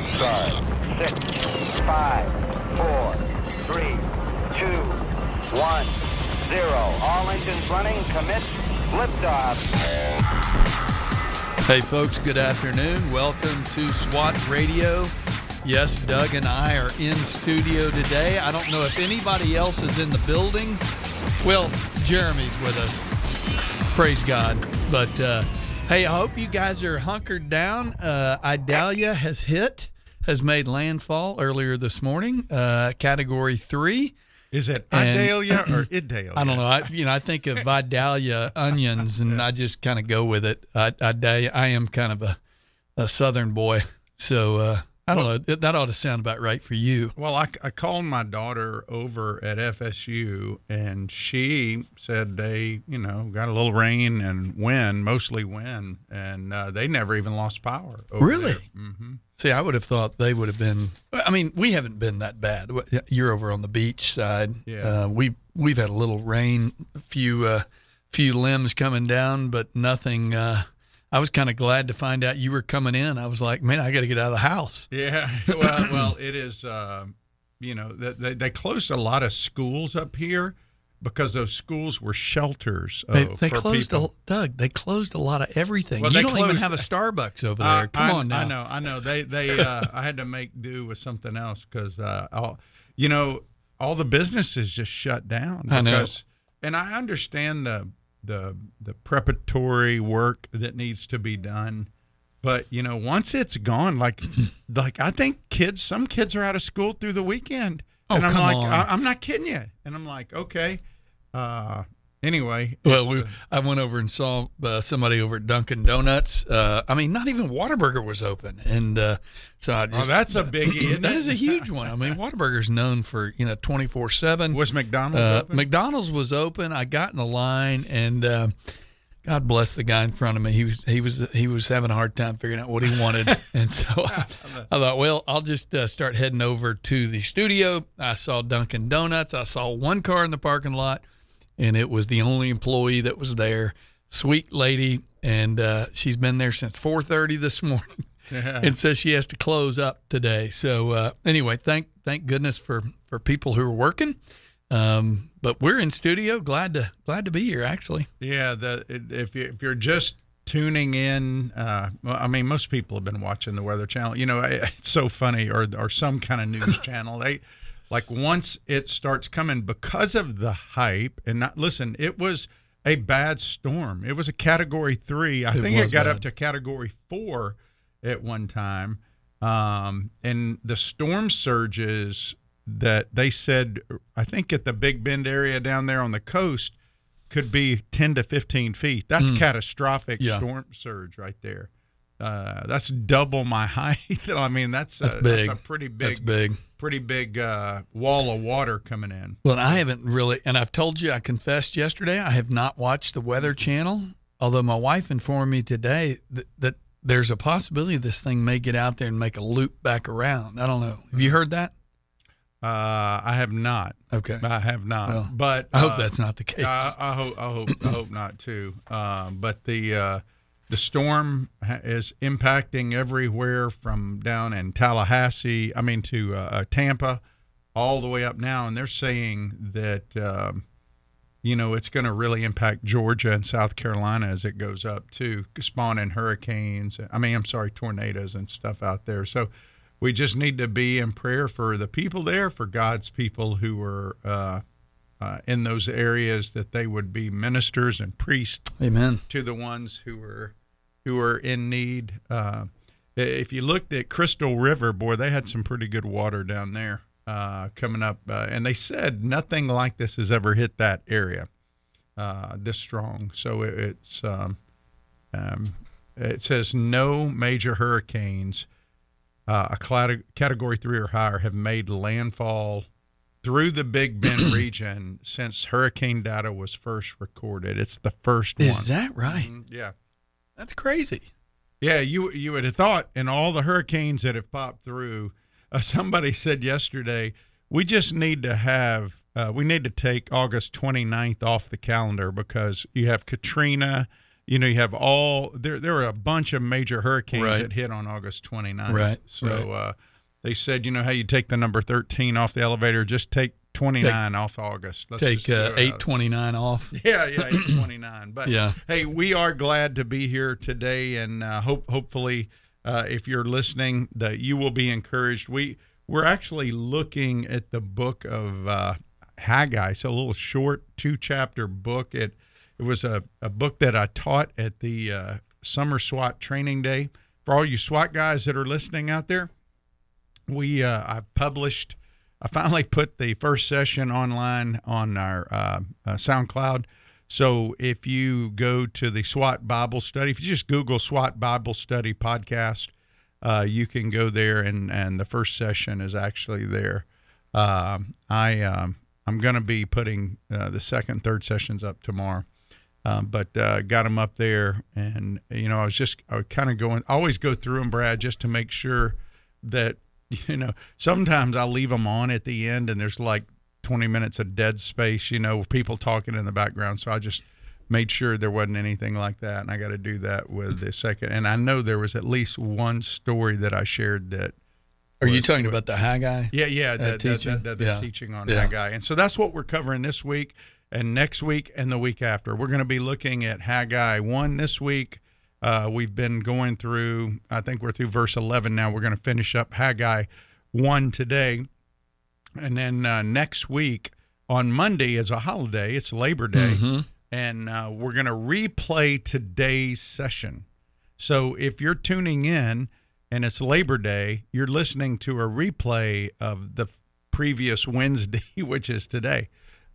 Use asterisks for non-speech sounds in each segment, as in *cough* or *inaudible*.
four. Six, five, four, three, two, one, zero. All engines running. Commit. Liftoff. Hey, folks, good afternoon. Welcome to SWAT Radio. Yes, Doug and I are in studio today. I don't know if anybody else is in the building. Well, Jeremy's with us. Praise God. But uh, hey, I hope you guys are hunkered down. Uh, Idalia has hit, has made landfall earlier this morning, uh, category three. Is it And- Idalia or *clears throat* Idalia? I don't know. I you know I think of Vidalia onions, and I just kind of go with it. I I, I am kind of a, a southern boy, so uh, I don't know. That- ought to sound about right for you. Well, I, I called my daughter over at FSU, and she said they, you know, got a little rain and wind, mostly wind, and uh, they never even lost power. Really? hmm See, I would have thought they would have been. I mean, we haven't been that bad. You're over on the beach side. Yeah. Uh, we we've had a little rain, a few uh, few limbs coming down, but nothing. I was kind of glad to find out you were coming in. I was like, man, I got to get out of the house. Yeah. *laughs* Well, well, it is. Uh, you know, they- they they closed a lot of schools up here because those schools were shelters. They, oh, they for closed people. a, Doug. They closed a lot of everything. Well, you they don't even have a *laughs* Starbucks over there. Come I, on now. I know, I know. They they uh, I had to make do with something else because uh, all, you know all the businesses just shut down I know. and I understand the the the preparatory work that needs to be done. But you know, once it's gone, like, *clears throat* like I think kids, some kids are out of school through the weekend, Oh, and I'm like, on. I, I'm not kidding you, and I'm like, okay. Uh, anyway, Well, we, uh, I went over and saw uh, somebody over at Dunkin' Donuts. Uh, I mean, not even Whataburger was open, and uh, so I oh, just that's a biggie. *laughs* Isn't that is a huge one. I mean, Whataburger's known for you know twenty four seven. Was McDonald's Uh, open? McDonald's was open. I got in the line, and uh, God bless the guy in front of me. He was he was he was having a hard time figuring out what he wanted, *laughs* and so I, I thought, well, I'll just uh, start heading over to the studio. I saw Dunkin' Donuts. I saw one car in the parking lot, and it was the only employee that was there. Sweet lady, and uh, she's been there since four thirty this morning and says she has to close up today. So uh, anyway, thank thank goodness for for people who are working. Um, but we're in studio. Glad to glad to be here. Actually, Yeah, the if you if you're just tuning in, uh, well, I mean, most people have been watching the Weather Channel. You know, it's so funny, or or some kind of news *laughs* channel. They like once it starts coming because of the hype, and not listen. It was a bad storm. It was a Category Three. I It think it got bad. up to Category Four at one time. Um, and the storm surges that they said, I think at the Big Bend area down there on the coast, could be 10 to 15 feet. That's catastrophic Hmm. Yeah. storm surge right there. Uh, that's double my *laughs* height. I mean, that's a, big. that's a pretty big, that's big. Pretty big uh, wall of water coming in. Well, I haven't really, and I've told you, I confessed yesterday, I have not watched the Weather Channel. Although my wife informed me today that, that there's a possibility this thing may get out there and make a loop back around. I don't know. Have you heard that? Uh, I have not. Okay. I have not. Well, but I hope uh, that's not the case. I, I hope. I hope. I hope not too. Um, but the uh, the storm is impacting everywhere from down in Tallahassee. I mean to uh, uh, Tampa, all the way up now, and they're saying that um, you know it's going to really impact Georgia and South Carolina as it goes up too, spawning hurricanes. I mean, I'm sorry, tornadoes and stuff out there. So. We just need to be in prayer for the people there, for God's people who are uh, uh, in those areas that they would be ministers and priests Amen. to the ones who are who are in need. Uh, if you looked at Crystal River, boy, they had some pretty good water down there uh, coming up, uh, and they said nothing like this has ever hit that area uh, this strong. So it, it's um, um, it says no major hurricanes, uh, a clat- category three or higher, have made landfall through the Big Bend *clears throat* region since hurricane data was first recorded. It's the first one. Is that right? Mhm, Yeah. That's crazy. Yeah, you you would have thought in all the hurricanes that have popped through, uh, *laughs* somebody said yesterday, we just need to have uh, we need to take August 29th off the calendar because you have Katrina, you know, you have all there. There were a bunch of major hurricanes Right. that hit on August 29th. Right, So right. Uh, they said, you know, how you take the number 13 off the elevator, just take 29 off August. Let's Take uh, it. eight twenty nine off. *laughs* Yeah, yeah, eight twenty nine. But Yeah. hey, we are glad to be here today, and uh, hope hopefully, uh, if you're listening, that you will be encouraged. We we're actually looking at the book of uh, Haggai. So a little short two chapter book. It it was a, a book that I taught at the uh, summer SWAT training day. For all you SWAT guys that are listening out there, we uh, I published. I finally put the first session online on our uh, uh, SoundCloud. So if you go to the SWAT Bible Study, if you just Google SWAT Bible Study podcast, uh, you can go there, and and the first session is actually there. Um I um, I'm going to be putting uh, the second, third sessions up tomorrow. Um, but uh, got them up there, and you know, I was just I was kind of going. Always go through them, Brad, just to make sure that *laughs* you know. Sometimes I'll leave them on at the end, and there's like 20 minutes of dead space, you know, with people talking in the background. So I just made sure there wasn't anything like that, and I got to do that with the second. And I know there was at least one story that I shared that Are you was- talking about the Haggai? yeah, yeah, uh, the, the, teaching? the, the, the Yeah. teaching on Yeah. Haggai. And so that's what we're covering this week and next week and the week after. We're going to be looking at Haggai 1 this week. Uh, we've been going through, I think we're through verse 11 now. We're going to finish up Haggai 1 today. And then uh, next week on Monday is a holiday, it's Labor Day. And uh, we're going to replay today's session. So if you're tuning in and it's Labor Day, you're listening to a replay of the previous Wednesday, *laughs* which is today.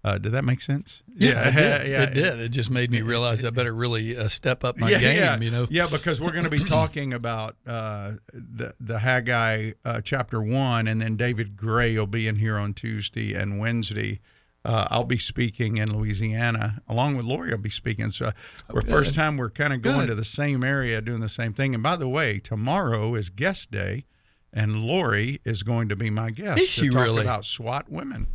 Uh, did that make sense? it did. It did. It just made me realize I better really uh, step up my yeah, game. yeah, You know. yeah, because we're going to be *clears throat* talking about uh, the the Haggai uh, chapter one, and then David Gray will be in here on Tuesday and Wednesday. Uh, I'll be speaking in Louisiana along with Lori. I'll be speaking. So we're first time we're kind of going Good. to the same area, doing the same thing. And by the way, tomorrow is guest day, and Lori is going to be my guest Is she to talk really? about SWAT women.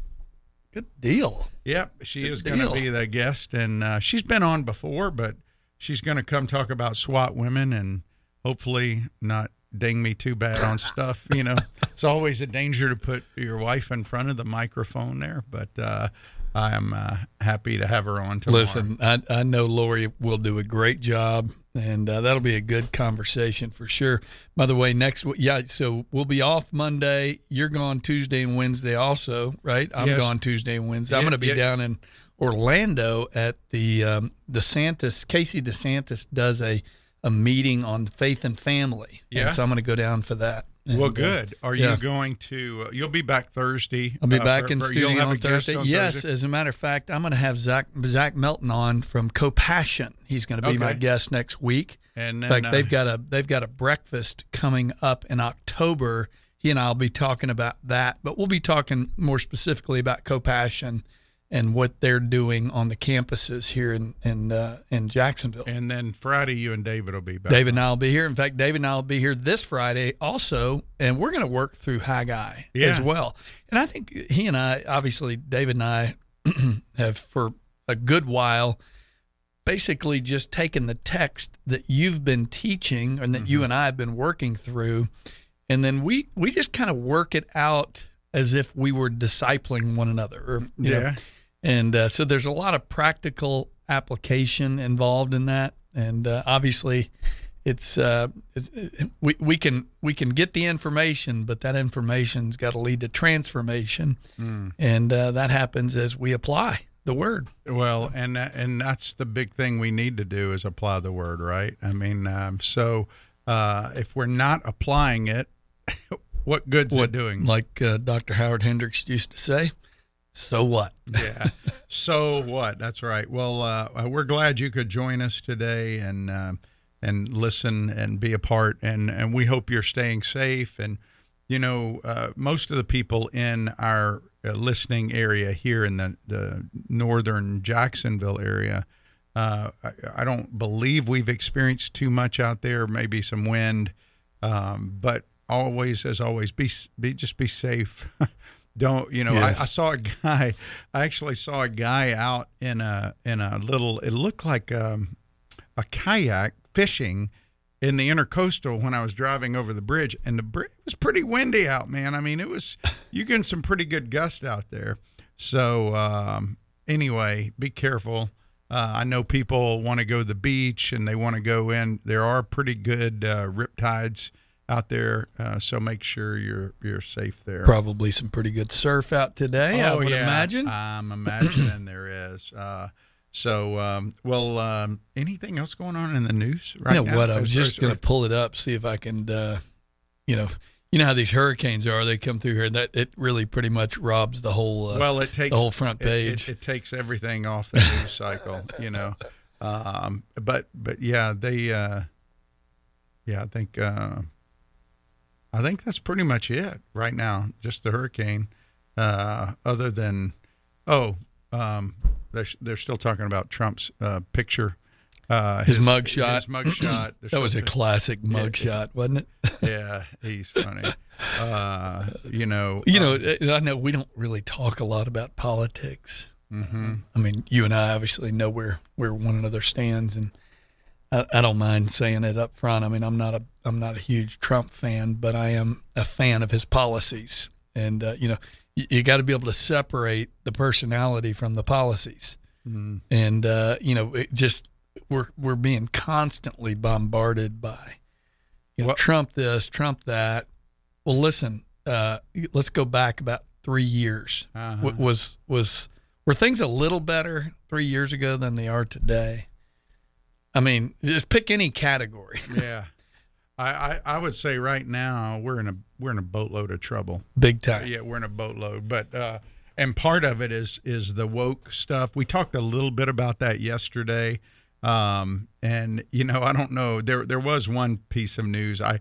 Good deal. Yep, she Good is going to be the guest, and uh, she's been on before, but she's going to come talk about SWAT women and hopefully not ding me too bad on *laughs* stuff. You know, it's always a danger to put your wife in front of the microphone there, but uh, I'm uh, happy to have her on tomorrow. Listen, I, I know Lori will do a great job, and uh, that'll be a good conversation for sure. By the way, next week, yeah, so we'll be off Monday. You're gone Tuesday and Wednesday, also, right? I'm Yes. gone Tuesday and Wednesday. I'm going to be yeah. down in Orlando at the um, DeSantis. Casey DeSantis does a a meeting on faith and family. And Yeah. so I'm going to go down for that. Well, And, uh, good. Are yeah. you going to? Uh, you'll be back Thursday. I'll be uh, back for- in for- studio on Thursday. on yes, Thursday? as a matter of fact, I'm going to have Zach Zach Melton on from Compassion. He's going to be my guest next week. And In fact, uh, they've got a they've got a breakfast coming up in October. He and I'll be talking about that, but we'll be talking more specifically about Compassion and what they're doing on the campuses here in in uh, in Jacksonville. And then Friday, you and David will be back. David and I will be here. In fact, David and I will be here this Friday also, and we're going to work through Haggai Yeah. as well. And I think he and I, obviously, David and I *clears throat* have for a good while basically just taken the text that you've been teaching and that Mm-hmm. you and I have been working through, and then we we just kind of work it out as if we were discipling one another. Or, you know, Yeah. And uh, so there's a lot of practical application involved in that, and uh, obviously, it's, uh, it's we we can we can get the information, but that information's got to lead to transformation, and uh, that happens as we apply the word. Well, and and that's the big thing we need to do is apply the word, right? I mean, um, so uh, if we're not applying it, *laughs* what good's it doing? Like uh, Dr. Howard Hendricks used to say, "So what?" yeah. So what? That's right. Well, uh, we're glad you could join us today and uh, and listen and be a part. And and we hope you're staying safe. And you know, uh, most of the people in our uh, listening area here in the the northern Jacksonville area. Uh, I, I don't believe we've experienced too much out there. Maybe some wind, um, but always, as always, be be just be safe. *laughs* don't you know? Yes. I, I saw a guy. I actually saw a guy out in a in a little. It looked like um, a kayak fishing in the intercoastal when I was driving over the bridge, and the bridge was pretty windy out, man. I mean, it was you getting some pretty good gust out there. So um, anyway, be careful. Uh, I know people want to go to the beach and they want to go in. There are pretty good uh, rip tides out there, uh, so make sure you're you're safe there. Probably some pretty good surf out today. I would imagine. I'm imagining there is. Uh, so, um, well, um, anything else going on in the news right you know now? what? I was As- just going to pull it up, see if I can, uh, you know, you know how these hurricanes are. They come through here. That it really pretty much robs the whole. Uh, well, it takes the whole front it- it- page. It, takes everything off the news cycle, you know. Um, but but yeah, they. Uh, yeah, I think. Uh, I think that's pretty much it right now. Just the hurricane. Uh, other than, oh, um, they're they're still talking about Trump's uh, picture. Uh, His mugshot. His mugshot. *clears throat* That was a classic mugshot, wasn't it? *laughs* yeah, he's funny. Uh, you know. You know, um, I know we don't really talk a lot about politics. mhm. I mean, you and I obviously know where where one another stands, and I, I don't mind saying it up front. I mean, I'm not a I'm not a huge Trump fan, but I am a fan of his policies, and uh, you know, you, you got to be able to separate the personality from the policies, Mm. and uh, you know, it just we're we're being constantly bombarded by you know Well- Trump this, Trump that. Well, listen, uh, let's go back about three years Uh-huh. w- was was were things a little better three years ago than they are today? I mean, just pick any category. *laughs* yeah. I, I, I would say right now we're in a we're in a boatload of trouble. Big time. Yeah, we're in a boatload. But uh, and part of it is is the woke stuff. We talked a little bit about that yesterday. Um, and you know, I don't know. There there was one piece of news. I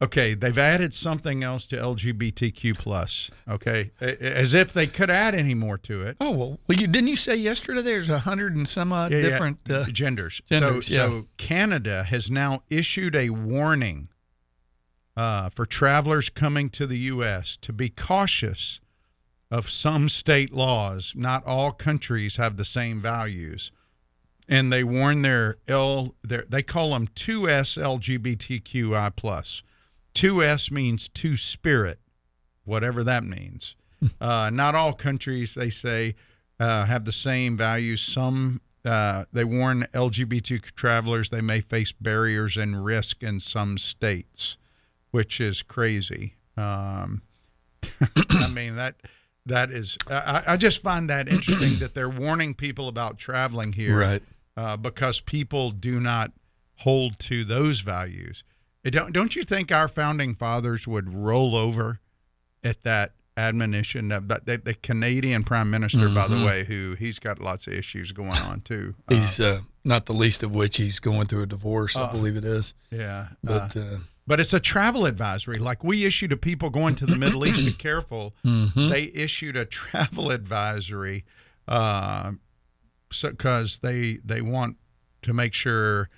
okay, they've added something else to LGBTQ plus. Okay, as if they could add any more to it. Oh well, well, you didn't you say yesterday there's a hundred and some odd Yeah, yeah, different. Uh, genders. genders, so, yeah. so Canada has now issued a warning uh, for travelers coming to the U.S. to be cautious of some state laws. Not all countries have the same values, and they warn their L. Their, they call them 2S LGBTQI plus. 2S means two spirit, whatever that means. *laughs* uh, not all countries, they say, uh, have the same values. Some uh, they warn LGBT travelers they may face barriers and risk in some states, which is crazy. Um, *coughs* I mean that that is. I, I just find that *coughs* interesting that they're warning people about traveling here, Right. Uh, because people do not hold to those values. Don't don't you think our founding fathers would roll over at that admonition of that the, the Canadian Prime Minister, by the way, who he's got lots of issues going on too. Uh, he's uh, not the least of which he's going through a divorce. I believe it is. yeah, uh, But uh, but it's a travel advisory. Like we issued to people going to the Middle East, be careful. *clears throat* Mm-hmm. They issued a travel advisory because they they want to make sure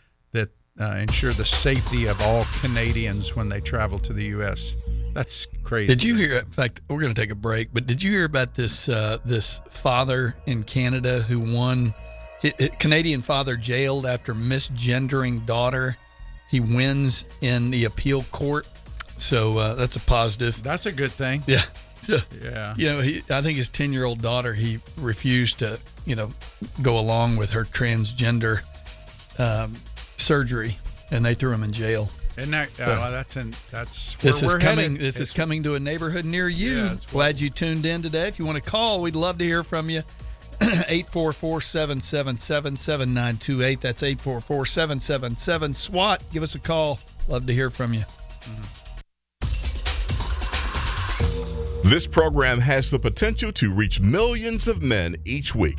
uh, ensure the safety of all Canadians when they travel to the U.S. That's crazy. did you hear? In fact, we're going to take a break. But did you hear about this uh, this father in Canada who won? hi- hi- Canadian father jailed after misgendering daughter. He wins in the appeal court, so uh, that's a positive. That's a good thing. Yeah. *laughs* So, Yeah. you know, he, I think his 10 year old daughter, he refused to, you know, go along with her transgender um, surgery and they threw him in jail. And that, uh, well, that's in that's This where is we're coming. headed. This is coming to a neighborhood near you. Yeah, Glad you tuned in today. If you want to call, we'd love to hear from you. *clears throat* 844-777-7928. That's 844-777 SWAT. Give us a call. Love to hear from you. This program has the potential to reach millions of men each week.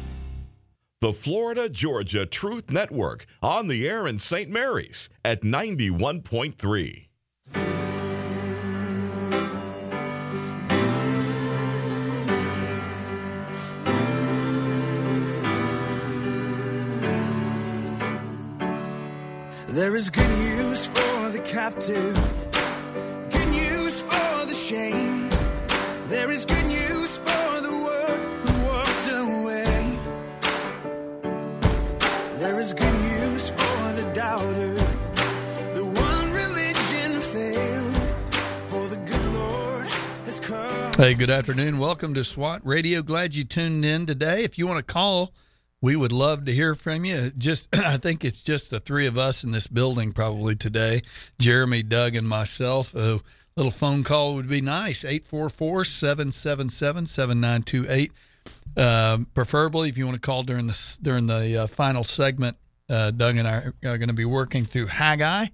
The Florida Georgia Truth Network on the air in St. Mary's at 91.3. There is good news for the captive, good news for the shame. There is good news Hey, good afternoon. Welcome to SWAT Radio. Glad you tuned in today. If you want to call, we would love to hear from you. Just, *clears throat* I think it's just the three of us in this building probably today Jeremy, Doug, and myself. A little phone call would be nice 844 777 7928. Um, Preferably, if you want to call during the, during the uh, final segment, uh, Doug and I are going to be working through Haggai.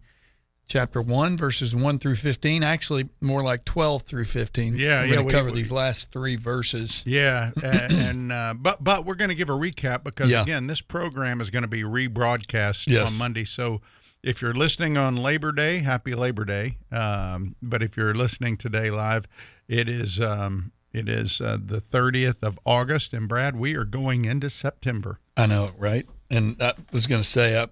Chapter one, verses one through fifteen. Actually, more like twelve through fifteen. Yeah, we're yeah, we- cover we- these last three verses. Yeah, and, and uh, but but we're going to give a recap because Yeah. again, this program is going to be rebroadcast Yes. on Monday. So if you're listening on Labor Day, happy Labor Day. Um, but if you're listening today live, it is um, it is uh, the 30th of August, and Brad, we are going into September. I know, right? And I was going to say, I,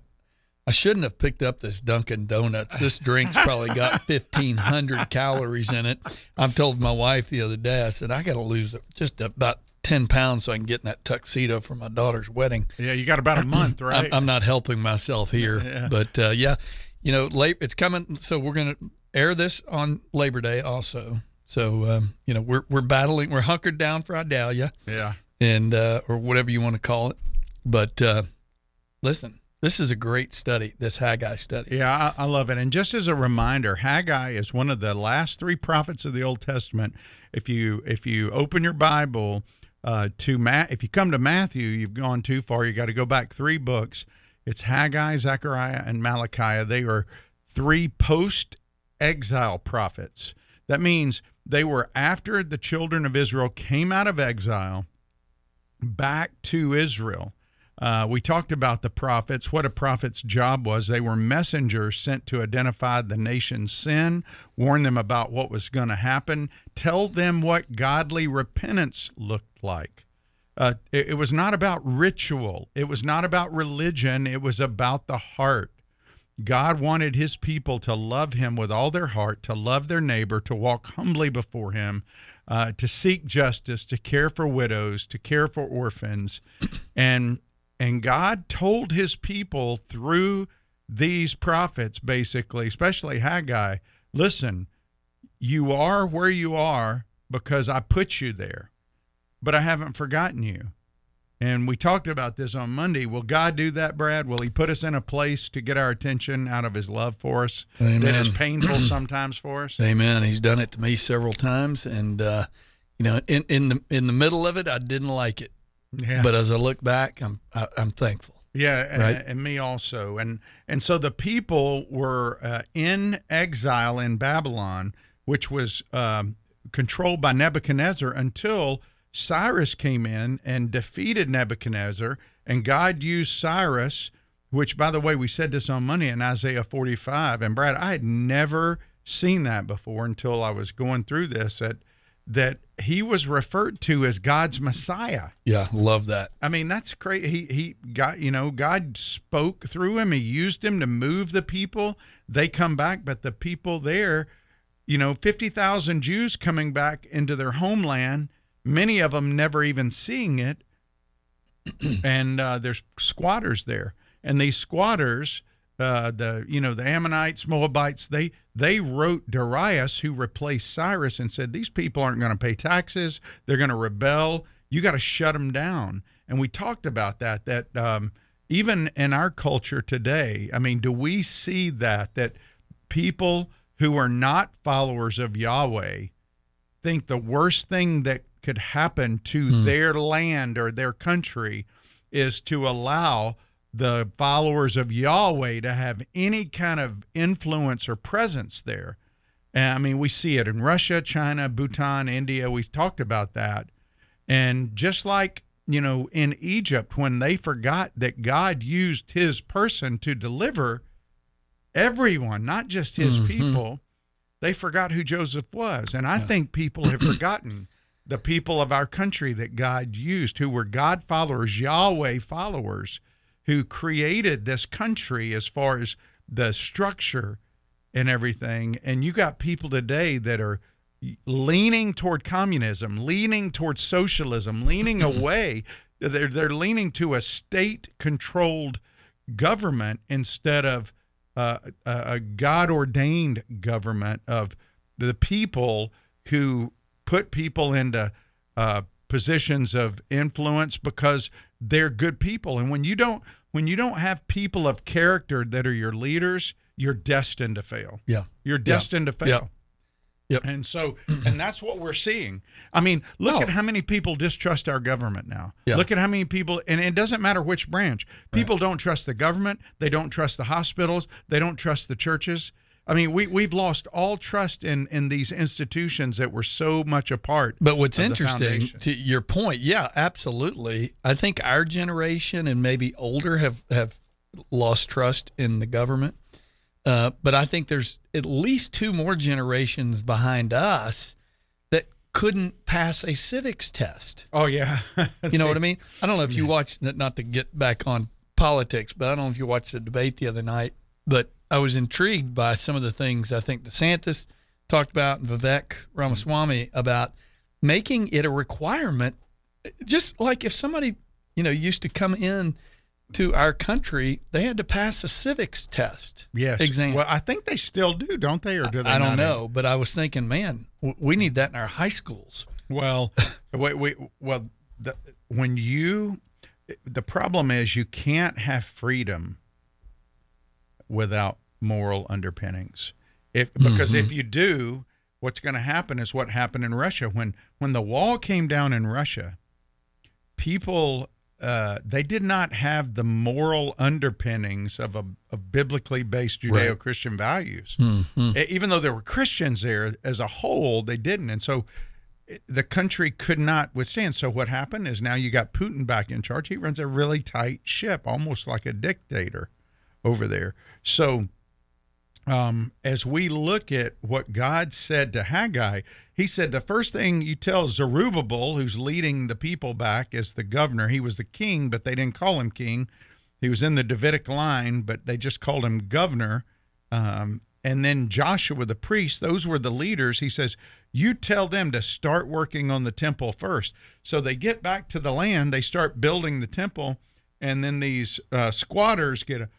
I shouldn't have picked up this Dunkin' Donuts. This drink's probably got *laughs* fifteen hundred calories in it. I've told my wife the other day. I said I got to lose just about ten pounds so I can get in that tuxedo for my daughter's wedding. Yeah, you got about a month, *clears throat* right? I'm, not helping myself here, *laughs* but uh, yeah, you know, late it's coming. So we're going to air this on Labor Day also. So um, you know, we're we're battling. We're hunkered down for Idalia yeah. and uh, or whatever you want to call it. But uh, listen, this is a great study. This Haggai study. Yeah, I, I love it. And just as a reminder, Haggai is one of the last three prophets of the Old Testament. If you if you open your Bible uh, to Matt, if you come to Matthew, you've gone too far. You got to go back three books. It's Haggai, Zechariah, and Malachi. They are three post-exile prophets. That means they were after the children of Israel came out of exile back to Israel. Uh, we talked about the prophets, what a prophet's job was. They were messengers sent to identify the nation's sin, warn them about what was going to happen, tell them what godly repentance looked like. Uh, it, it was not about ritual, it was not about religion, it was about the heart. God wanted his people to love him with all their heart, to love their neighbor, to walk humbly before him, uh, to seek justice, to care for widows, to care for orphans. And and God told his people through these prophets, basically, especially Haggai, listen, you are where you are because I put you there, but I haven't forgotten you. And we talked about this on Monday. Will God do that, Brad? Will He put us in a place to get our attention out of His love for us that Amen. is painful *clears throat* sometimes for us? Amen. He's done it to me several times, and uh, you know, in in the in the middle of it, I didn't like it, Yeah. but as I look back, I'm I, I'm thankful. Yeah, Right. and, me also, and and so the people were uh, in exile in Babylon, which was um, controlled by Nebuchadnezzar until Cyrus came in and defeated Nebuchadnezzar, and God used Cyrus, which, by the way, we said this on Monday in Isaiah 45, and Brad, I had never seen that before until I was going through this that that he was referred to as God's Messiah. Yeah, love that. I mean, that's crazy. He he got you know God spoke through him. He used him to move the people. They come back, but the people there, you know, fifty thousand Jews coming back into their homeland. Many of them never even seeing it, *clears throat* and uh, there's squatters there, and these squatters, uh, the you know the Ammonites, Moabites, they they wrote Darius, who replaced Cyrus, and said these people aren't going to pay taxes. They're going to rebel. you got to shut them down. And we talked about that. That um, even in our culture today, I mean, do we see that that people who are not followers of Yahweh think the worst thing that could happen to their land or their country is to allow the followers of Yahweh to have any kind of influence or presence there. And I mean, we see it in Russia, China, Bhutan, India. We've talked about that. And just like, you know, in Egypt, when they forgot that God used his person to deliver everyone, not just his mm-hmm. people, they forgot who Joseph was. And I think people have forgotten the people of our country that God used, who were God followers, Yahweh followers, who created this country as far as the structure and everything. And you got people today that are leaning toward communism, leaning toward socialism, leaning away. They're, they're leaning to a state controlled government instead of uh, a, a God ordained government of the people who put people into uh, positions of influence because they're good people. And when you don't when you don't have people of character that are your leaders, you're destined to fail. Yeah. You're destined to fail. Yeah. Yep. And so, and that's what we're seeing. I mean, look No. at how many people distrust our government now. Yeah. Look at how many people, and it doesn't matter which branch. People don't trust the government. They don't trust the hospitals. They don't trust the churches. I mean, we we've lost all trust in in these institutions that were so much a part. But what's interesting to your point, yeah, absolutely. I think our generation and maybe older have have lost trust in the government. Uh, but I think there's at least two more generations behind us that couldn't pass a civics test. Oh yeah, *laughs* You know what I mean? I don't know if you watched not to get back on politics, but I don't know if you watched the debate the other night. But I was intrigued by some of the things I think DeSantis talked about and Vivek Ramaswamy about making it a requirement. Just like if somebody, you know, used to come in to our country, they had to pass a civics test. yes. Exam. Well, I think they still do, don't they? Or do they? I don't know, but I was thinking, man, w- we need that in our high schools. Well, *laughs* wait, wait, well, the, when you, the problem is you can't have freedom without moral underpinnings. If because if you do, what's going to happen is what happened in Russia when when the wall came down in Russia. People uh, they did not have the moral underpinnings of a of biblically based Judeo Christian values. E- Even though there were Christians there as a whole, they didn't, and so the country could not withstand. So what happened is now you got Putin back in charge. He runs a really tight ship, almost like a dictator over there. So um, as we look at what God said to Haggai, he said the first thing you tell Zerubbabel, who's leading the people back as the governor, he was the king, but they didn't call him king. He was in the Davidic line, but they just called him governor. Um, and then Joshua the priest, those were the leaders. He says, You tell them to start working on the temple first. So they get back to the land, they start building the temple, and then these uh, squatters get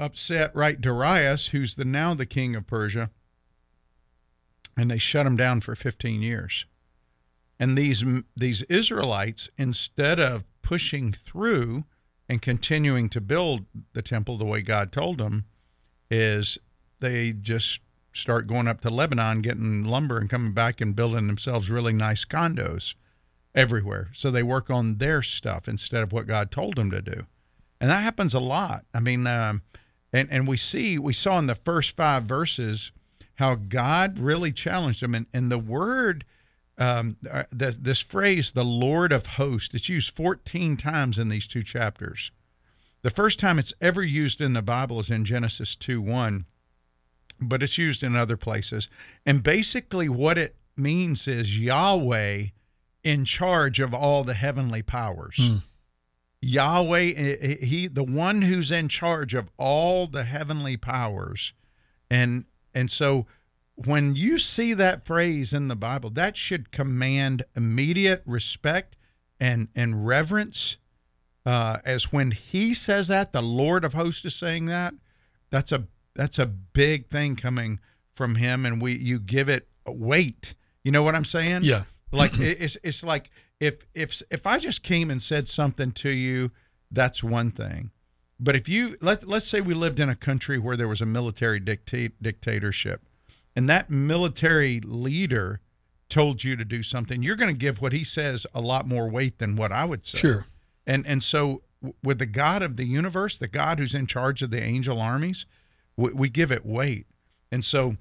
upset, right? Darius, who's the now the king of Persia, and they shut him down for 15 years. And these these Israelites, instead of pushing through and continuing to build the temple the way God told them, is they just start going up to Lebanon, getting lumber, and coming back and building themselves really nice condos everywhere. So they work on their stuff instead of what God told them to do, and that happens a lot. I mean, um, and and we see we saw in the first five verses how God really challenged them, and and the word. Um, uh, the, this phrase, the Lord of hosts, it's used 14 times in these two chapters. The first time it's ever used in the Bible is in Genesis 2 1, but it's used in other places. And basically, what it means is Yahweh in charge of all the heavenly powers. Yahweh, eh, eh, he the one who's in charge of all the heavenly powers. And and so when you see that phrase in the Bible, that should command immediate respect and and reverence. Uh, as when he says that, the Lord of hosts is saying that, that's a that's a big thing coming from him, and we you give it weight. You know what I'm saying? Yeah. Like *clears throat* it's it's like if if if I just came and said something to you, that's one thing. But if you let let's say we lived in a country where there was a military dictate, dictatorship, and that military leader told you to do something, you're going to give what he says a lot more weight than what I would say. Sure. And and so with the God of the universe, the God who's in charge of the angel armies, we, we give it weight. And so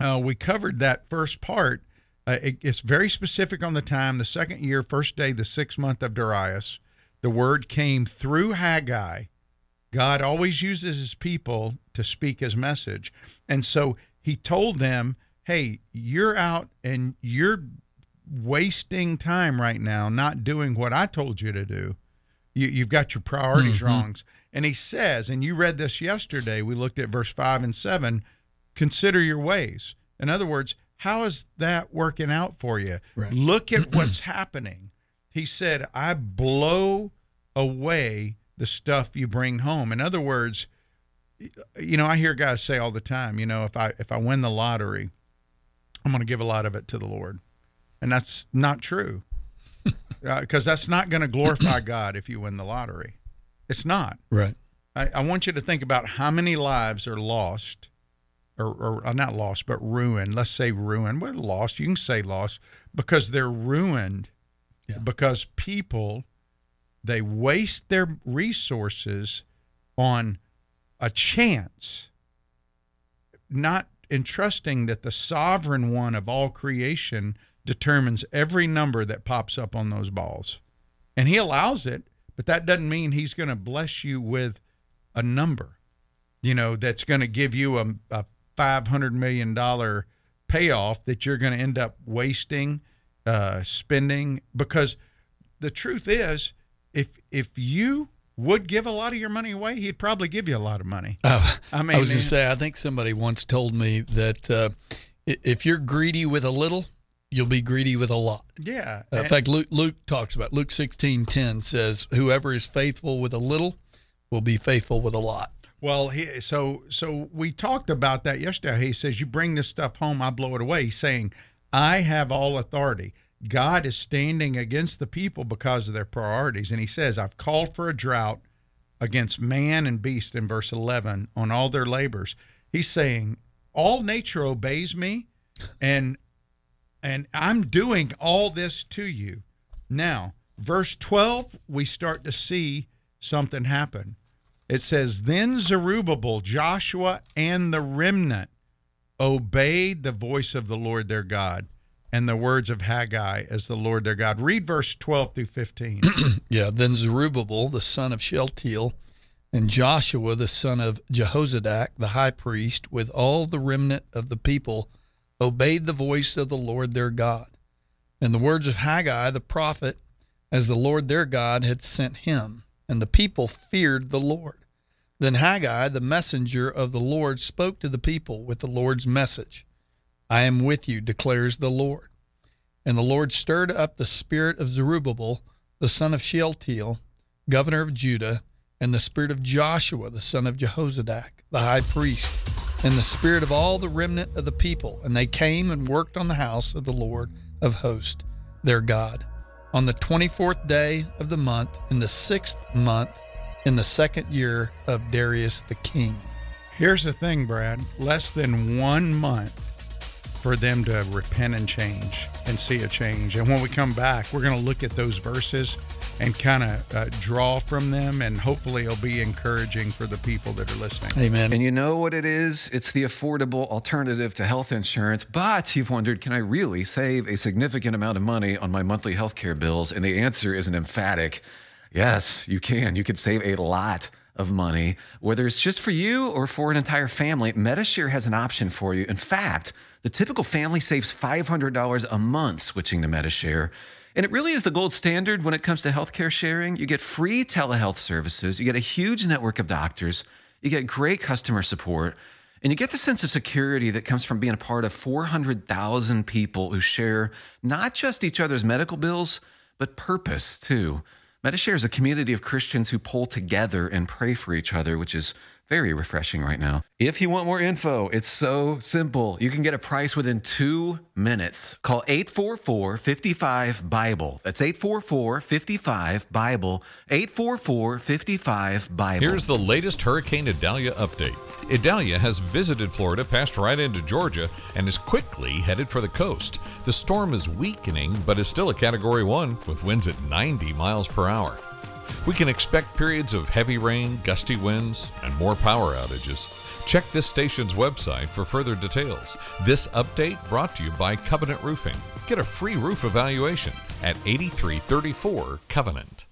uh, we covered that first part. Uh, it, it's very specific on the time. The second year, first day, the sixth month of Darius, the word came through Haggai. God always uses his people to speak his message. And so he told them, hey, you're out and you're wasting time right now not doing what I told you to do. You, you've got your priorities wrong. And he says, and you read this yesterday, we looked at verse 5 and 7 consider your ways. In other words, how is that working out for you? Right. Look at *clears throat* what's happening. He said, I blow away the stuff you bring home. In other words, you know, I hear guys say all the time, you know, if I if I win the lottery, I'm going to give a lot of it to the Lord. And that's not true. *laughs* Uh, because that's not going to glorify *clears throat* God if you win the lottery. It's not. Right. I, I want you to think about how many lives are lost, or, or uh, not lost, but ruined. Let's say ruined. Well, lost. You can say lost because they're ruined Yeah. because people they waste their resources on a chance, not entrusting that the sovereign one of all creation determines every number that pops up on those balls. And he allows it, but that doesn't mean he's going to bless you with a number, you know, that's going to give you a, a $500 million payoff that you're going to end up wasting, uh, spending. Because the truth is, if, if you would give a lot of your money away, he'd probably give you a lot of money. Uh, I I, mean, was going to say, I think somebody once told me that uh, if you're greedy with a little, you'll be greedy with a lot. Yeah. Uh, in fact, Luke, Luke talks about Luke sixteen ten says, "Whoever is faithful with a little will be faithful with a lot." Well, he, so so we talked about that yesterday. He says, "You bring this stuff home, I blow it away." He's saying, "I have all authority." God is standing against the people because of their priorities, and He says, "I've called for a drought against man and beast." In verse eleven, on all their labors, He's saying, "All nature obeys me, and and I'm doing all this to you." Now, verse twelve, we start to see something happen. It says, Then Zerubbabel, Joshua, and the remnant obeyed the voice of the Lord their God and the words of Haggai as the Lord their God. Read verse 12 through 15. *clears throat* Yeah. Then Zerubbabel, the son of Shealtiel, and Joshua, the son of Jehozadak, the high priest, with all the remnant of the people, obeyed the voice of the Lord their God, and the words of Haggai the prophet, as the Lord their God had sent him. And the people feared the Lord. Then Haggai, the messenger of the Lord, spoke to the people with the Lord's message I am with you, declares the Lord. And the Lord stirred up the spirit of Zerubbabel, the son of Shealtiel, governor of Judah, and the spirit of Joshua, the son of Jehozadak, the high priest, and the spirit of all the remnant of the people. And they came and worked on the house of the Lord of hosts, their God. On the 24th day of the month, in the sixth month, in the second year of Darius the king. Here's the thing, Brad less than one month for them to repent and change and see a change. And when we come back, we're going to look at those verses and kind of uh, draw from them, and hopefully it'll be encouraging for the people that are listening. Amen. And you know what it is? It's the affordable alternative to health insurance. But you've wondered, can I really save a significant amount of money on my monthly healthcare bills? And the answer is an emphatic yes, you can. You could save a lot of money, whether it's just for you or for an entire family. MediShare has an option for you. In fact, the typical family saves $500 a month switching to MediShare. And it really is the gold standard when it comes to healthcare sharing. You get free telehealth services, you get a huge network of doctors, you get great customer support, and you get the sense of security that comes from being a part of 400,000 people who share not just each other's medical bills, but purpose too. MediShare is a community of Christians who pull together and pray for each other, which is very refreshing right now. If you want more info, it's so simple. You can get a price within two minutes. Call 844 55 Bible. That's 844 55 Bible. 844 55 Bible. Here's the latest Hurricane Idalia update. Idalia has visited Florida, passed right into Georgia, and is quickly headed for the coast. The storm is weakening, but is still a Category 1 with winds at 90 miles per hour. We can expect periods of heavy rain, gusty winds, and more power outages. Check this station's website for further details. This update brought to you by Covenant Roofing. Get a free roof evaluation at 8334 Covenant.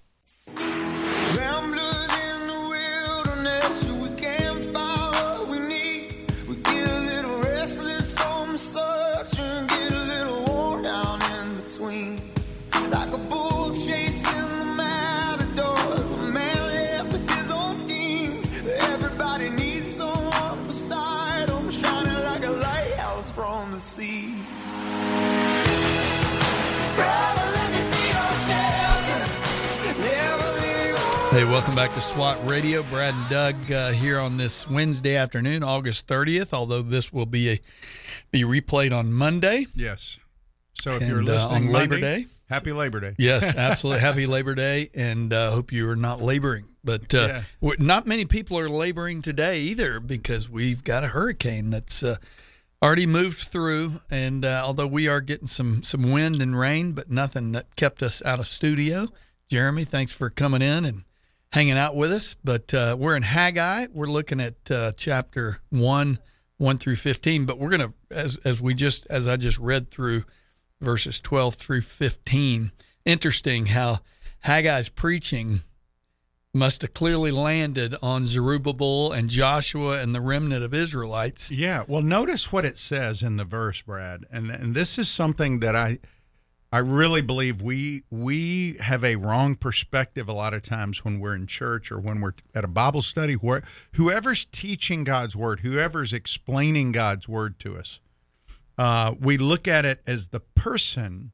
Hey, welcome back to SWAT Radio. Brad and Doug uh, here on this Wednesday afternoon, August 30th. Although this will be a be replayed on Monday. Yes. So if And, you're uh, listening on Labor Monday, Day? happy Labor Day. Yes, *laughs* absolutely. Happy Labor Day, and uh, hope you are not laboring. But uh, Yeah. not many people are laboring today either because we've got a hurricane that's uh, already moved through. And uh, although we are getting some some wind and rain, but nothing that kept us out of studio. Jeremy, thanks for coming in and hanging out with us. But uh, we're in Haggai. We're looking at uh, chapter one, one through fifteen. But we're gonna, as as we just as I just read through verses twelve through fifteen. Interesting how Haggai's preaching must have clearly landed on Zerubbabel and Joshua and the remnant of Israelites. Yeah. Well, notice what it says in the verse, Brad, and and this is something that I I really believe we we have a wrong perspective a lot of times when we're in church or when we're at a Bible study where whoever's teaching God's word, whoever's explaining God's word to us, uh, we look at it as the person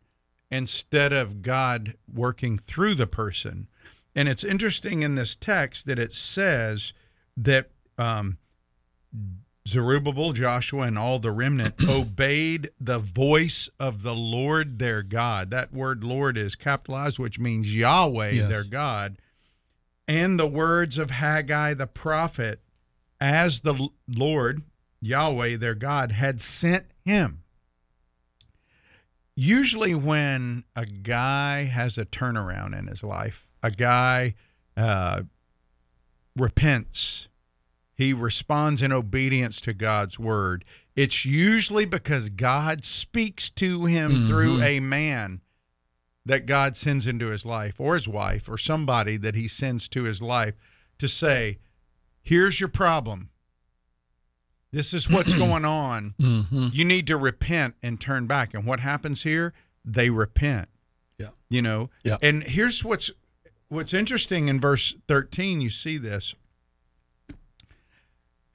instead of God working through the person. And it's interesting in this text that it says that um, Zerubbabel, Joshua, and all the remnant *clears throat* obeyed the voice of the Lord their God. That word Lord is capitalized, which means Yahweh Yes. their God. And the words of Haggai the prophet, as the Lord, Yahweh their God, had sent him. Usually, when a guy has a turnaround in his life, a guy uh, repents, he responds in obedience to God's word. It's usually because God speaks to him mm-hmm. through a man that God sends into his life or his wife or somebody that he sends to his life to say, Here's your problem. This is what's *clears throat* going on. Mm-hmm. You need to repent and turn back. And what happens here? They repent. Yeah. You know? Yeah. And here's what's what's interesting in verse 13, you see this.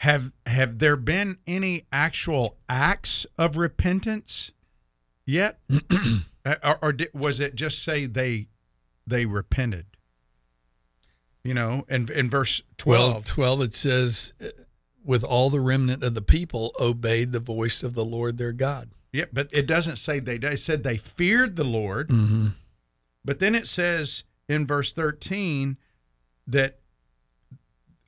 Have have there been any actual acts of repentance yet? *clears throat* Uh, or, or did, was it just say they they repented? You know, and in verse 12, 12, 12 it says, uh, with all the remnant of the people obeyed the voice of the Lord their God. Yeah, but it doesn't say they. It said they feared the Lord. Mm-hmm. But then it says in verse 13 that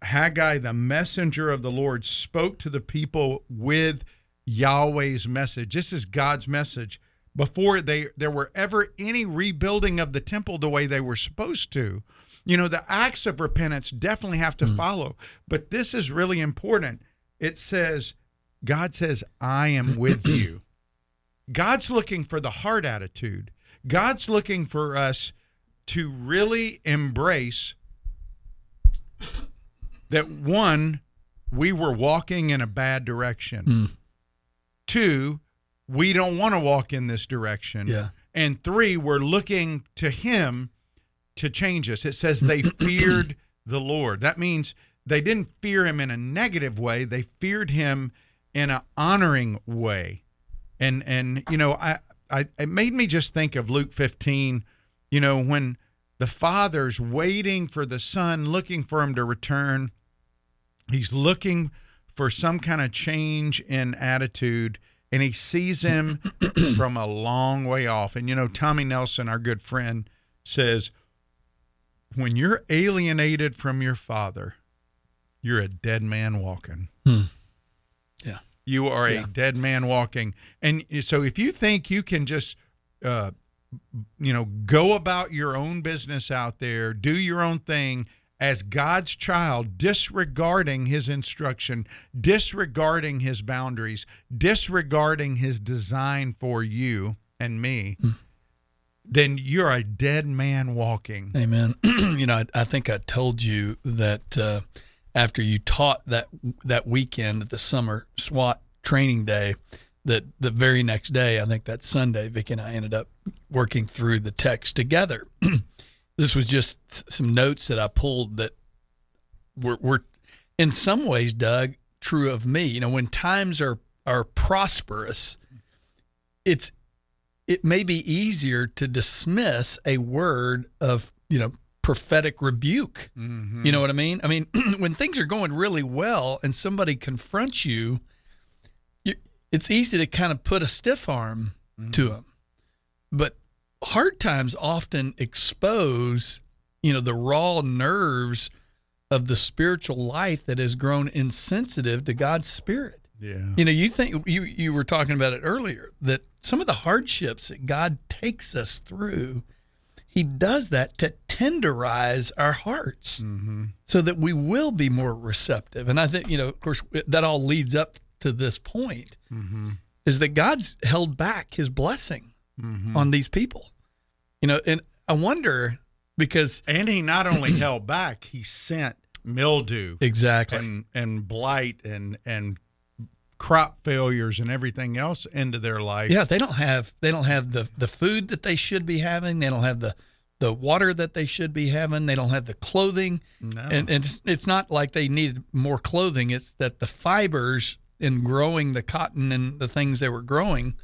Haggai, the messenger of the Lord, spoke to the people with Yahweh's message. This is God's message. Before they there were ever any rebuilding of the temple the way they were supposed to. You know, the acts of repentance definitely have to hmm. follow. But this is really important. It says, God says, I am with you. *clears throat* God's looking for the heart attitude. God's looking for us to really embrace that one, we were walking in a bad direction. Hmm. Two, we don't want to walk in this direction. Yeah. And three, we're looking to Him to change us. It says they *coughs* feared the Lord. That means they didn't fear Him in a negative way, they feared Him in an honoring way. And, and you know, I, I, it made me just think of Luke 15, you know, when the father's waiting for the son, looking for him to return. He's looking for some kind of change in attitude, and he sees him *clears throat* from a long way off. And you know, Tommy Nelson, our good friend, says, when you're alienated from your father, you're a dead man walking. Yeah. You are Yeah. a dead man walking. And so if you think you can just, uh, you know, go about your own business out there, do your own thing as God's child, disregarding his instruction, disregarding his boundaries, disregarding his design for you and me, then you're a dead man walking. Amen. *clears throat* you know, I, I think I told you that uh, after you taught that that weekend at the summer SWAT training day, that the very next day, I think that Sunday, Vicky and I ended up working through the text together. *clears throat* this was just some notes that I pulled that were, were in some ways, Doug, true of me. You know, when times are are prosperous, it's it may be easier to dismiss a word of you know prophetic rebuke Mhm. you know what i mean i mean *clears throat* when things are going really well and somebody confronts you, you it's easy to kind of put a stiff arm to them but hard times often expose you know the raw nerves of the spiritual life that has grown insensitive to god's spirit Yeah. you know, you think you you were talking about it earlier that some of the hardships that God takes us through, He does that to tenderize our hearts, mm-hmm. so that we will be more receptive. And I think you know, of course, that all leads up to this point: mm-hmm. is that God's held back His blessing mm-hmm. on these people. You know, and I wonder because And he not only *clears throat* held back, he sent mildew exactly and and blight and and crop failures and everything else into their life. Yeah, they don't have they don't have the the food that they should be having. They don't have the the water that they should be having. They don't have the clothing. No. And, and it's, it's not like they needed more clothing. It's that the fibers in growing the cotton and the things they were growing,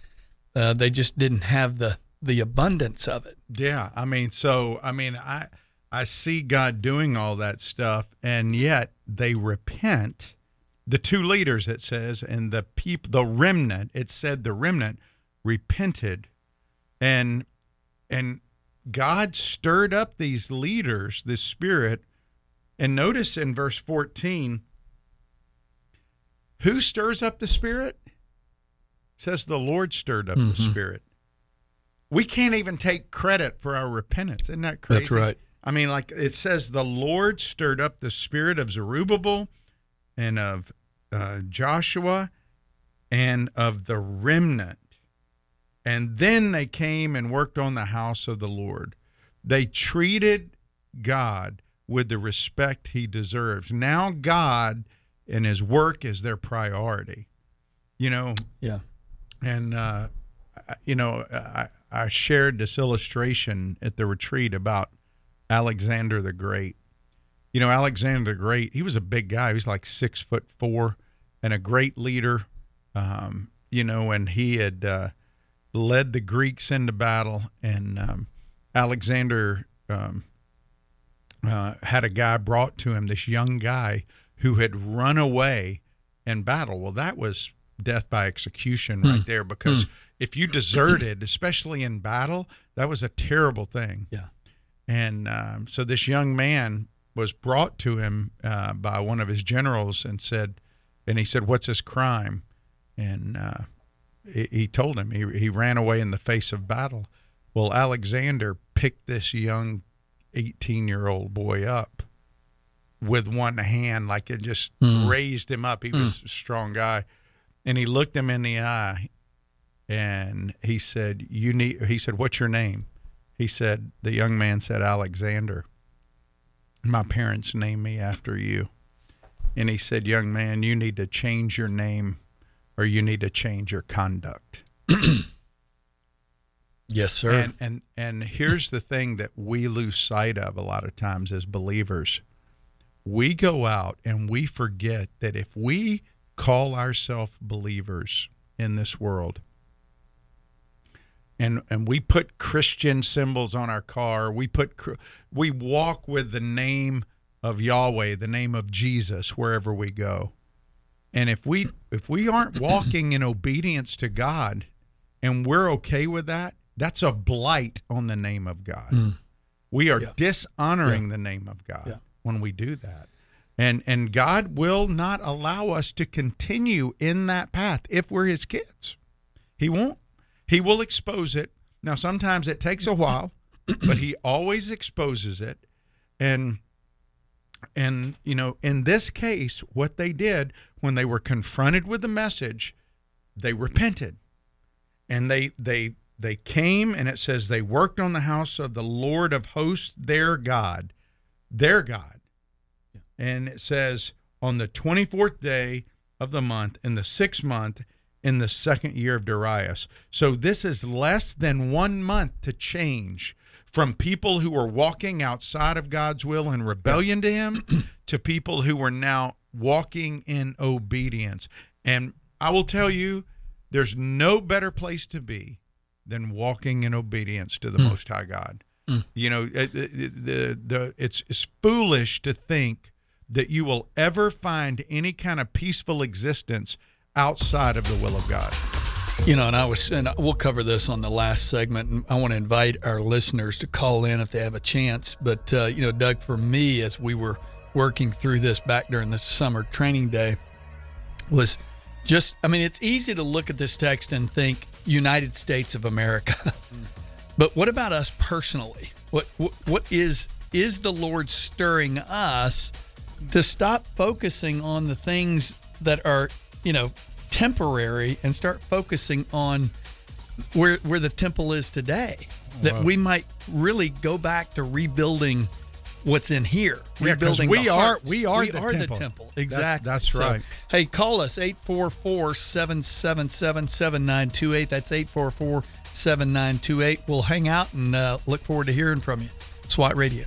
uh, they just didn't have the the abundance of it. Yeah, I mean, so I mean, I I see God doing all that stuff, and yet they repent. The two leaders, it says, and the people, the remnant. It said the remnant repented, and and God stirred up these leaders, this spirit. And notice in verse fourteen, who stirs up the spirit? It says the Lord stirred up the mm-hmm. spirit we can't even take credit for our repentance. Isn't that crazy? That's right. I mean, like it says, the Lord stirred up the spirit of Zerubbabel and of uh, Joshua and of the remnant. And then they came and worked on the house of the Lord. They treated God with the respect he deserves. Now, God and his work is their priority. You know, Yeah. and uh, you know, I, I shared this illustration at the retreat about Alexander the Great. You know, Alexander the Great, he was a big guy. He was like six foot four and a great leader. Um, you know, and he had uh, led the Greeks into battle. And um, Alexander um, uh, had a guy brought to him, this young guy who had run away in battle. Well, that was death by execution right there because if you deserted, especially in battle, that was a terrible thing. Yeah. And um, so this young man was brought to him uh, by one of his generals and said, and he said, "What's his crime?" And uh, he, he told him he he ran away in the face of battle. Well, Alexander picked this young eighteen year old boy up with one hand, like it just raised him up. He was a strong guy, and he looked him in the eye, and he said, "You need." He said, "What's your name?" He said, "The young man said Alexander. My parents named me after you." And he said, "Young man, you need to change your name, or you need to change your conduct." *clears throat* Yes, sir. And and and here's the thing that we lose sight of a lot of times as believers. We go out and we forget that if we call ourselves believers in this world and and we put Christian symbols on our car, we put we walk with the name of Yahweh, the name of Jesus, wherever we go. And if we if we aren't walking in obedience to God, and we're okay with that, that's a blight on the name of God. Mm. We are Yeah. dishonoring the name of God Yeah. when we do that. And and God will not allow us to continue in that path if we're his kids. He won't. He will expose it. Now sometimes it takes a while, but he always exposes it. And and you know, in this case, what they did when they were confronted with the message, they repented. And they they they came and it says they worked on the house of the Lord of hosts, their God. Their God. And it says on the 24th day of the month in the sixth month in the second year of Darius. So this is less than one month to change from people who were walking outside of God's will and rebellion to Him *clears throat* to people who were now walking in obedience. And I will tell you, there's no better place to be than walking in obedience to the hmm. Most High God. Hmm. You know, the, the, the it's, it's foolish to think that you will ever find any kind of peaceful existence outside of the will of God. You know, and I was, and we'll cover this on the last segment. And I want to invite our listeners to call in if they have a chance. But uh, you know, Doug, for me, as we were working through this back during the summer training day, was just, I mean, it's easy to look at this text and think United States of America, *laughs* but what about us personally? What, what what is is the Lord stirring us to stop focusing on the things that are, you know, temporary and start focusing on where where the temple is today. That we might really go back to rebuilding what's in here. Yeah, rebuilding we are- we are we the are temple. the temple. Exactly. that's right. Hey, call us 844-777-7928. That's 844-7928. We'll hang out and uh, look forward to hearing from you. SWAT Radio.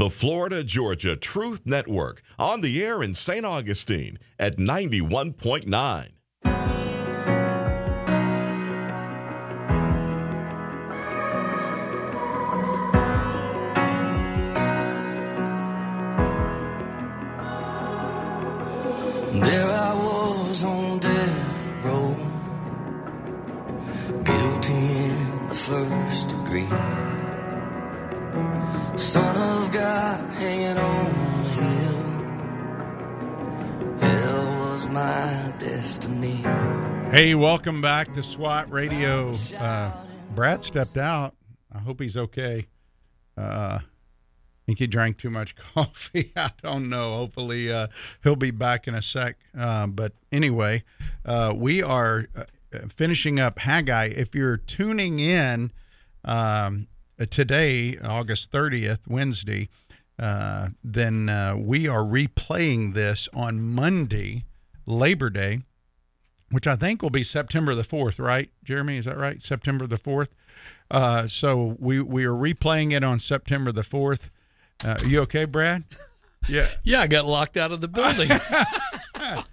The Florida Georgia Truth Network on the air in St. Augustine at 91.9. There I was on death row, guilty in the first degree. Son of God hanging on hill. Hell was my destiny. Hey, welcome back to SWAT Radio. Uh, Brad stepped out. I hope he's okay. Uh, I think he drank too much *laughs* coffee. I don't know. Hopefully, uh, he'll be back in a sec. Uh, but anyway, uh, we are uh, finishing up Haggai. If you're tuning in um, today, August 30th, Wednesday, uh, then uh, we are replaying this on Monday, Labor Day which I think will be September the 4th, right? Jeremy, is that right? September the 4th. Uh, so we, we are replaying it on September the 4th. Uh, you okay, Brad? *laughs* Yeah. Yeah, I got locked out of the building. *laughs*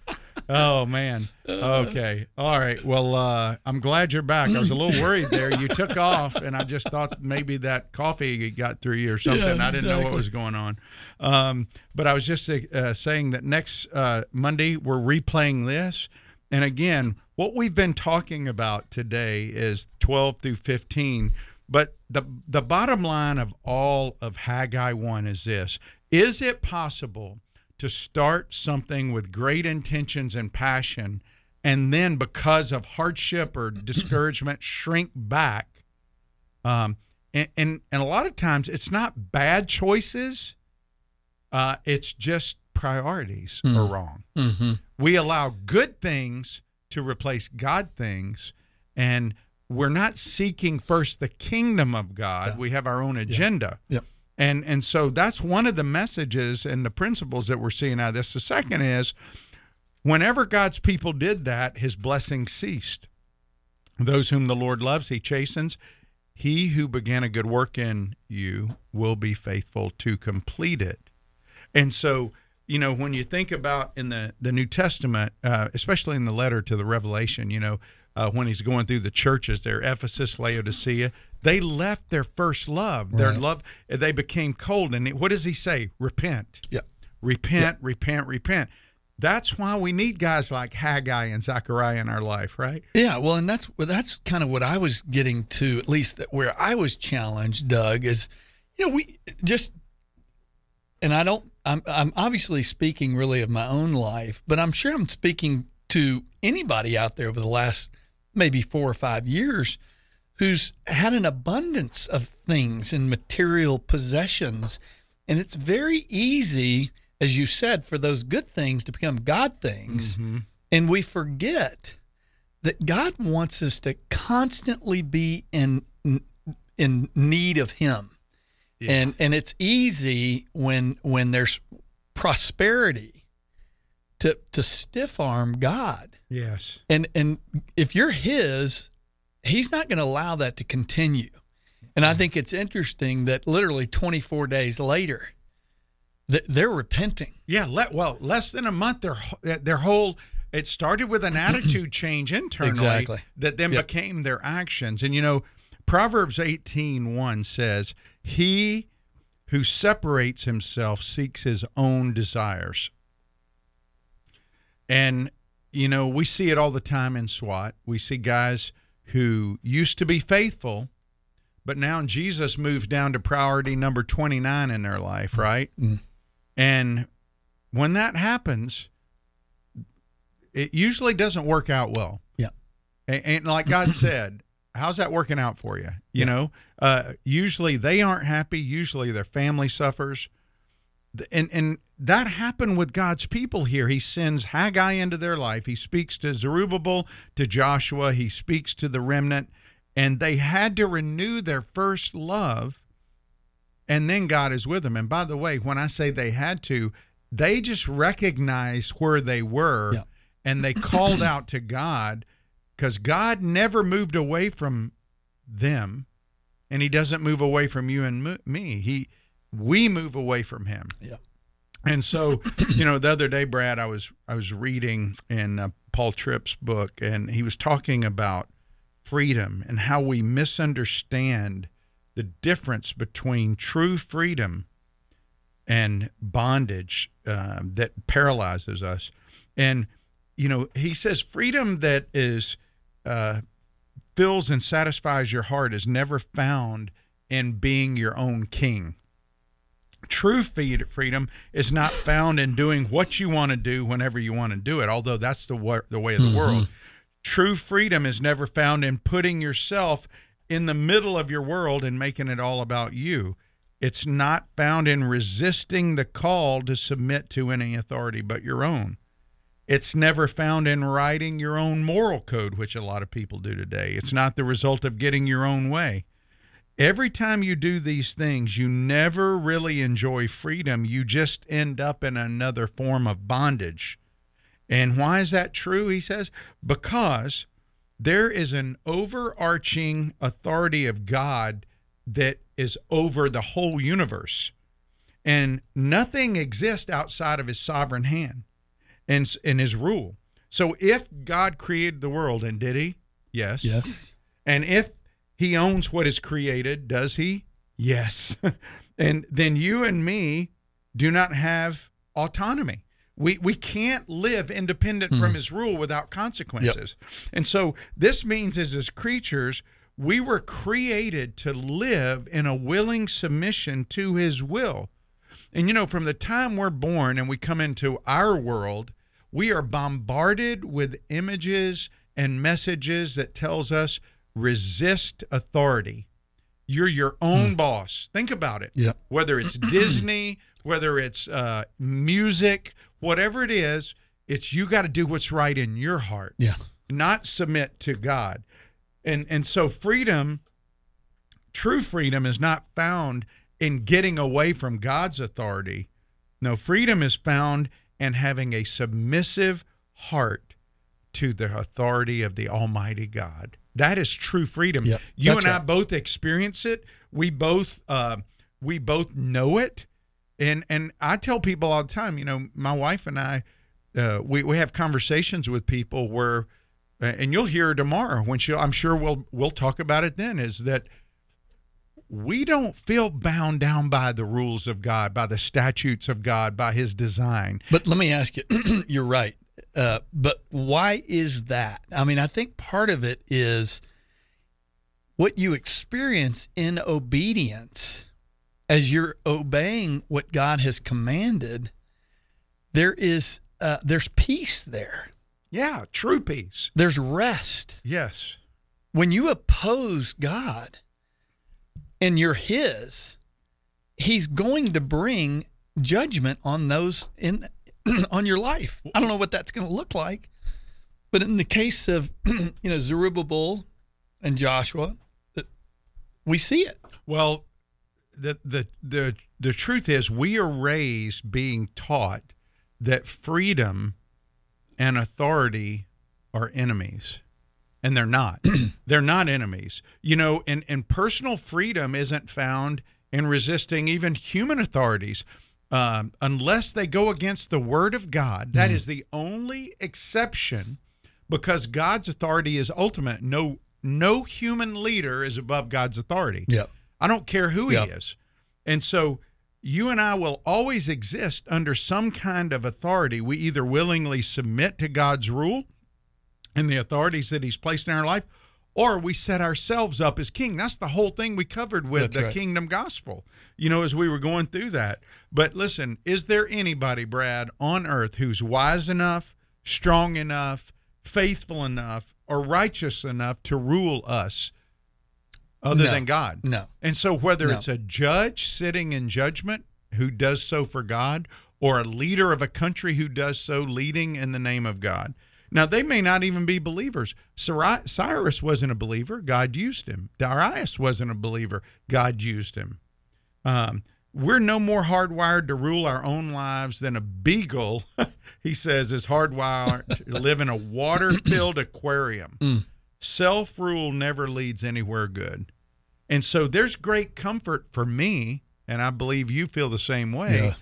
Oh, man. Okay. All right. Well, uh, I'm glad you're back. I was a little *laughs* worried there. You took off, and I just thought maybe that coffee got through you or something. Yeah, I didn't know what was going on. Um, but I was just uh, saying that next uh, Monday, we're replaying this. And again, what we've been talking about today is 12 through 15. But the the bottom line of all of Haggai 1 is this Is it possible to start something with great intentions and passion and then because of hardship or *clears throat* discouragement shrink back? Um, and, and, and a lot of times it's not bad choices, uh, it's just priorities are wrong. We allow good things to replace God things, and we're not seeking first the kingdom of God. We have our own agenda. Yep. And and so that's one of the messages and the principles that we're seeing out of this. The second is whenever God's people did that, his blessing ceased. Those whom the Lord loves, he chastens. He who began a good work in you will be faithful to complete it. And so, you know, when you think about in the, the New Testament, uh, especially in the letter to the Revelation, you know, uh, when he's going through the churches there, Ephesus, Laodicea, they left their first love. Their Right. love, they became cold. And what does he say? Repent. Yeah. Repent, repent, repent. That's why we need guys like Haggai and Zechariah in our life, right? Yeah, well, and that's well, that's kind of what I was getting to, at least that where I was challenged, Doug, is you know we just, and I don't, I'm I'm obviously speaking really of my own life, but I'm sure I'm speaking to anybody out there over the last maybe four or five years who's had an abundance of things and material possessions, and it's very easy, as you said, for those good things to become God things, mm-hmm. and we forget that God wants us to constantly be in in need of Him, and and it's easy when when there's prosperity to to stiff arm God, Yes. and and if you're His, He's not going to allow that to continue. And I think it's interesting that literally 24 days later, they're repenting. Yeah, let, well, less than a month, their their whole it started with an *clears throat* attitude change internally Exactly. that then Yep. became their actions. And you know, Proverbs 18:1 says, "He who separates himself seeks his own desires." And you know, we see it all the time in SWAT. We see guys who used to be faithful, but now Jesus moves down to priority number 29 in their life, right? And when that happens, it usually doesn't work out well. Yeah. And, and like God *clears throat* said, how's that working out for you? You know, uh, usually they aren't happy. Usually their family suffers. And, and that happened with God's people here. He sends Haggai into their life. He speaks to Zerubbabel, to Joshua. He speaks to the remnant. And they had to renew their first love and then God is with them. And by the way, when I say they had to, they just recognized where they were Yeah. and they called out to God because God never moved away from them and he doesn't move away from you and me. He we move away from him. Yeah. And so, you know, the other day, Brad, I was I was reading in uh, Paul Tripp's book, and he was talking about freedom and how we misunderstand the difference between true freedom and bondage uh, that paralyzes us. And you know, he says freedom that is uh, fills and satisfies your heart is never found in being your own king. True feed- freedom is not found in doing what you want to do whenever you want to do it, although that's the, wa- the way of the world. Mm-hmm. True freedom is never found in putting yourself in the middle of your world and making it all about you. It's not found in resisting the call to submit to any authority but your own. It's never found in writing your own moral code, which a lot of people do today. It's not the result of getting your own way. Every time you do these things, you never really enjoy freedom. You just end up in another form of bondage. And why is that true? He says, because there is an overarching authority of God that is over the whole universe. And nothing exists outside of his sovereign hand and, and his rule. So if God created the world, and did he? Yes. Yes. And if he owns what is created, does he? Yes. *laughs* and then you and me do not have autonomy. We we can't live independent from hmm. his rule without consequences. And so this means as his creatures, we were created to live in a willing submission to his will. And you know, from the time we're born and we come into our world, we are bombarded with images and messages that tells us resist authority. You're your own boss. Think about it. Yep. Whether it's *clears throat* Disney, whether it's uh, music, whatever it is, it's you got to do what's right in your heart Yeah. not submit to God. And and so freedom, true freedom is not found in getting away from God's authority. No, freedom is found in having a submissive heart to the authority of the Almighty God. That is true freedom. Yep, you that's and I both experience it. We both uh, we both know it. And and I tell people all the time, you know, my wife and I, uh, we we have conversations with people where, and you'll hear tomorrow when she, I'm sure we'll we'll talk about it then. Is that we don't feel bound down by the rules of God, by the statutes of God, by His design. But let me ask you, *clears throat* you're right. Uh, but why is that? I mean, I think part of it is what you experience in obedience as you're obeying what God has commanded. There is uh, there's peace there. Yeah, true peace. There's rest. Yes. When you oppose God and you're His, He's going to bring judgment on those in *clears throat* on your life. I don't know what that's going to look like, but in the case of *clears throat* you know Zerubbabel and Joshua, uh, we see it. Well, the the the the truth is, we are raised being taught that freedom and authority are enemies, and they're not. *clears throat* they're not enemies. You know, and and personal freedom isn't found in resisting even human authorities. Um, unless they go against the word of God, That is the only exception because God's authority is ultimate. No, no human leader is above God's authority. Yep. I don't care who Yep. he is. And so you and I will always exist under some kind of authority. We either willingly submit to God's rule and the authorities that he's placed in our life, or we set ourselves up as king. That's the whole thing we covered with That's the right. kingdom gospel, you know, as we were going through that. But listen, is there anybody, Brad, on earth who's wise enough, strong enough, faithful enough, or righteous enough to rule us other No. than God? No. And so, whether No. it's a judge sitting in judgment who does so for God, or a leader of a country who does so leading in the name of God. Now, they may not even be believers. Cyrus wasn't a believer. God used him. Darius wasn't a believer. God used him. Um, we're no more hardwired to rule our own lives than a beagle, *laughs* he says, is hardwired to *laughs* live in a water filled aquarium. Self rule never leads anywhere good. And so there's great comfort for me, and I believe you feel the same way, Yeah.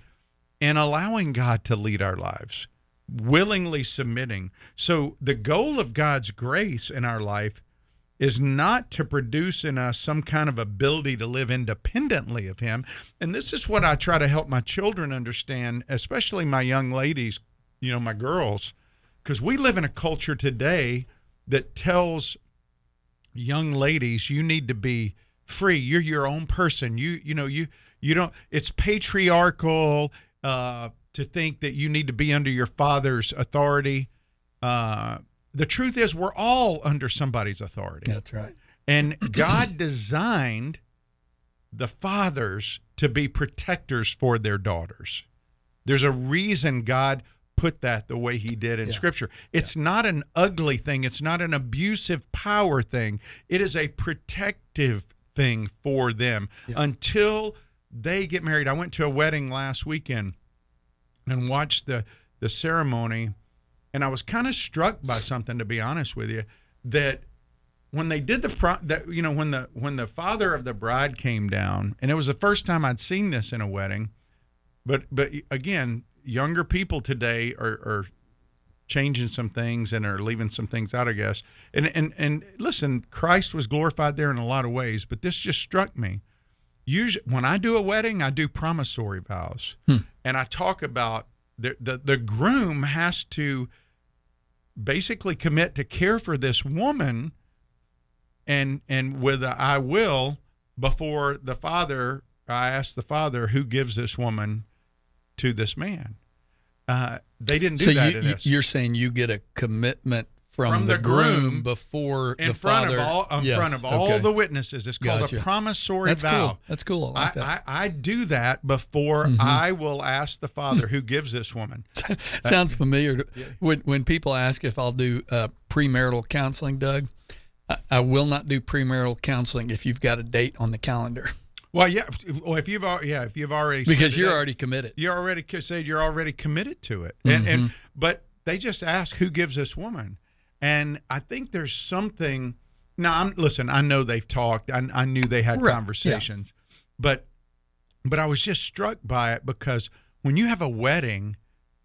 in allowing God to lead our lives, willingly submitting. So the goal of God's grace in our life is not to produce in us some kind of ability to live independently of Him. And this is what I try to help my children understand, especially my young ladies, you know, my girls, because we live in a culture today that tells young ladies you need to be free you're your own person you you know you you don't it's patriarchal uh to think that you need to be under your father's authority uh the truth is we're all under somebody's authority That's right. and God *clears throat* designed the fathers to be protectors for their daughters. There's a reason God put that the way he did in scripture. It's not an ugly thing, it's not an abusive power thing. It is a protective thing for them until they get married. I went to a wedding last weekend and watched the the ceremony and I was kind of struck by something to be honest with you that when they did the pro that you know when the when the father of the bride came down and it was the first time I'd seen this in a wedding but but again younger people today are, are changing some things and are leaving some things out I guess. And and and listen Christ was glorified there in a lot of ways but this just struck me. Usually when I do a wedding I do promissory vows hmm. And I talk about the, the the groom has to basically commit to care for this woman and and with a I will before the father I asked the father who gives this woman to this man. Uh, they didn't do So that you, you're saying you get a commitment from, From the, the groom, groom before in the front father. of all in Yes, front of all okay. the witnesses. It's called Gotcha. a promissory That's vow. cool. That's cool. I like that. Mm-hmm. I, I, do that before I will ask the father who gives this woman. *laughs* Sounds familiar. to- When when people ask if I'll do uh, premarital counseling, Doug, I, I will not do premarital counseling if you've got a date on the calendar Well, yeah. Well, if you've yeah, if you've already because you're up, already committed. you already said you're already committed to it, and and Mm-hmm. but they just ask who gives this woman, and I think there's something. Now, I'm listen. I know they've talked. I, I knew they had Right, yeah. conversations, but but I was just struck by it because when you have a wedding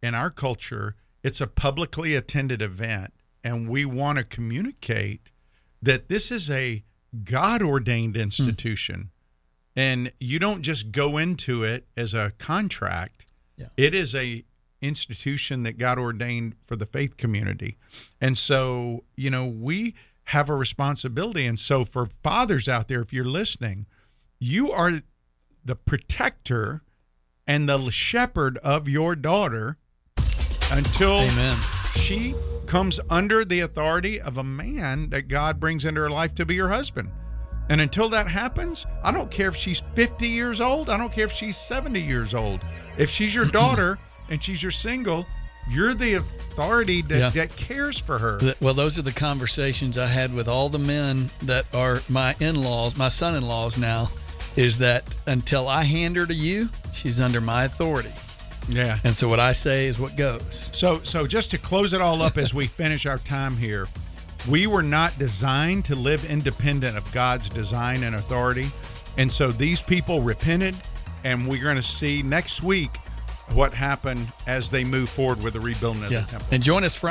in our culture, it's a publicly attended event, and we want to communicate that this is a God ordained Hmm. institution, and you don't just go into it as a contract. Yeah. It is a institution that God ordained for the faith community, and so you know we have a responsibility. And so for fathers out there, if you're listening, you are the protector and the shepherd of your daughter until Amen. she comes under the authority of a man that God brings into her life to be her husband. And until that happens, I don't care if she's 50 years old, I don't care if she's 70 years old. If she's your *clears throat* daughter and she's your single, you're the authority that, Yeah. that cares for her. Well, those are the conversations I had with all the men that are my in-laws, my son-in-laws now. Is that until I hand her to you, she's under my authority, Yeah. and so what I say is what goes. So, so just to close it all up as we finish our time here, we were not designed to live independent of God's design and authority, and so these people repented, and we're going to see next week what happened as they move forward with the rebuilding of Yeah, the temple. and join us Friday.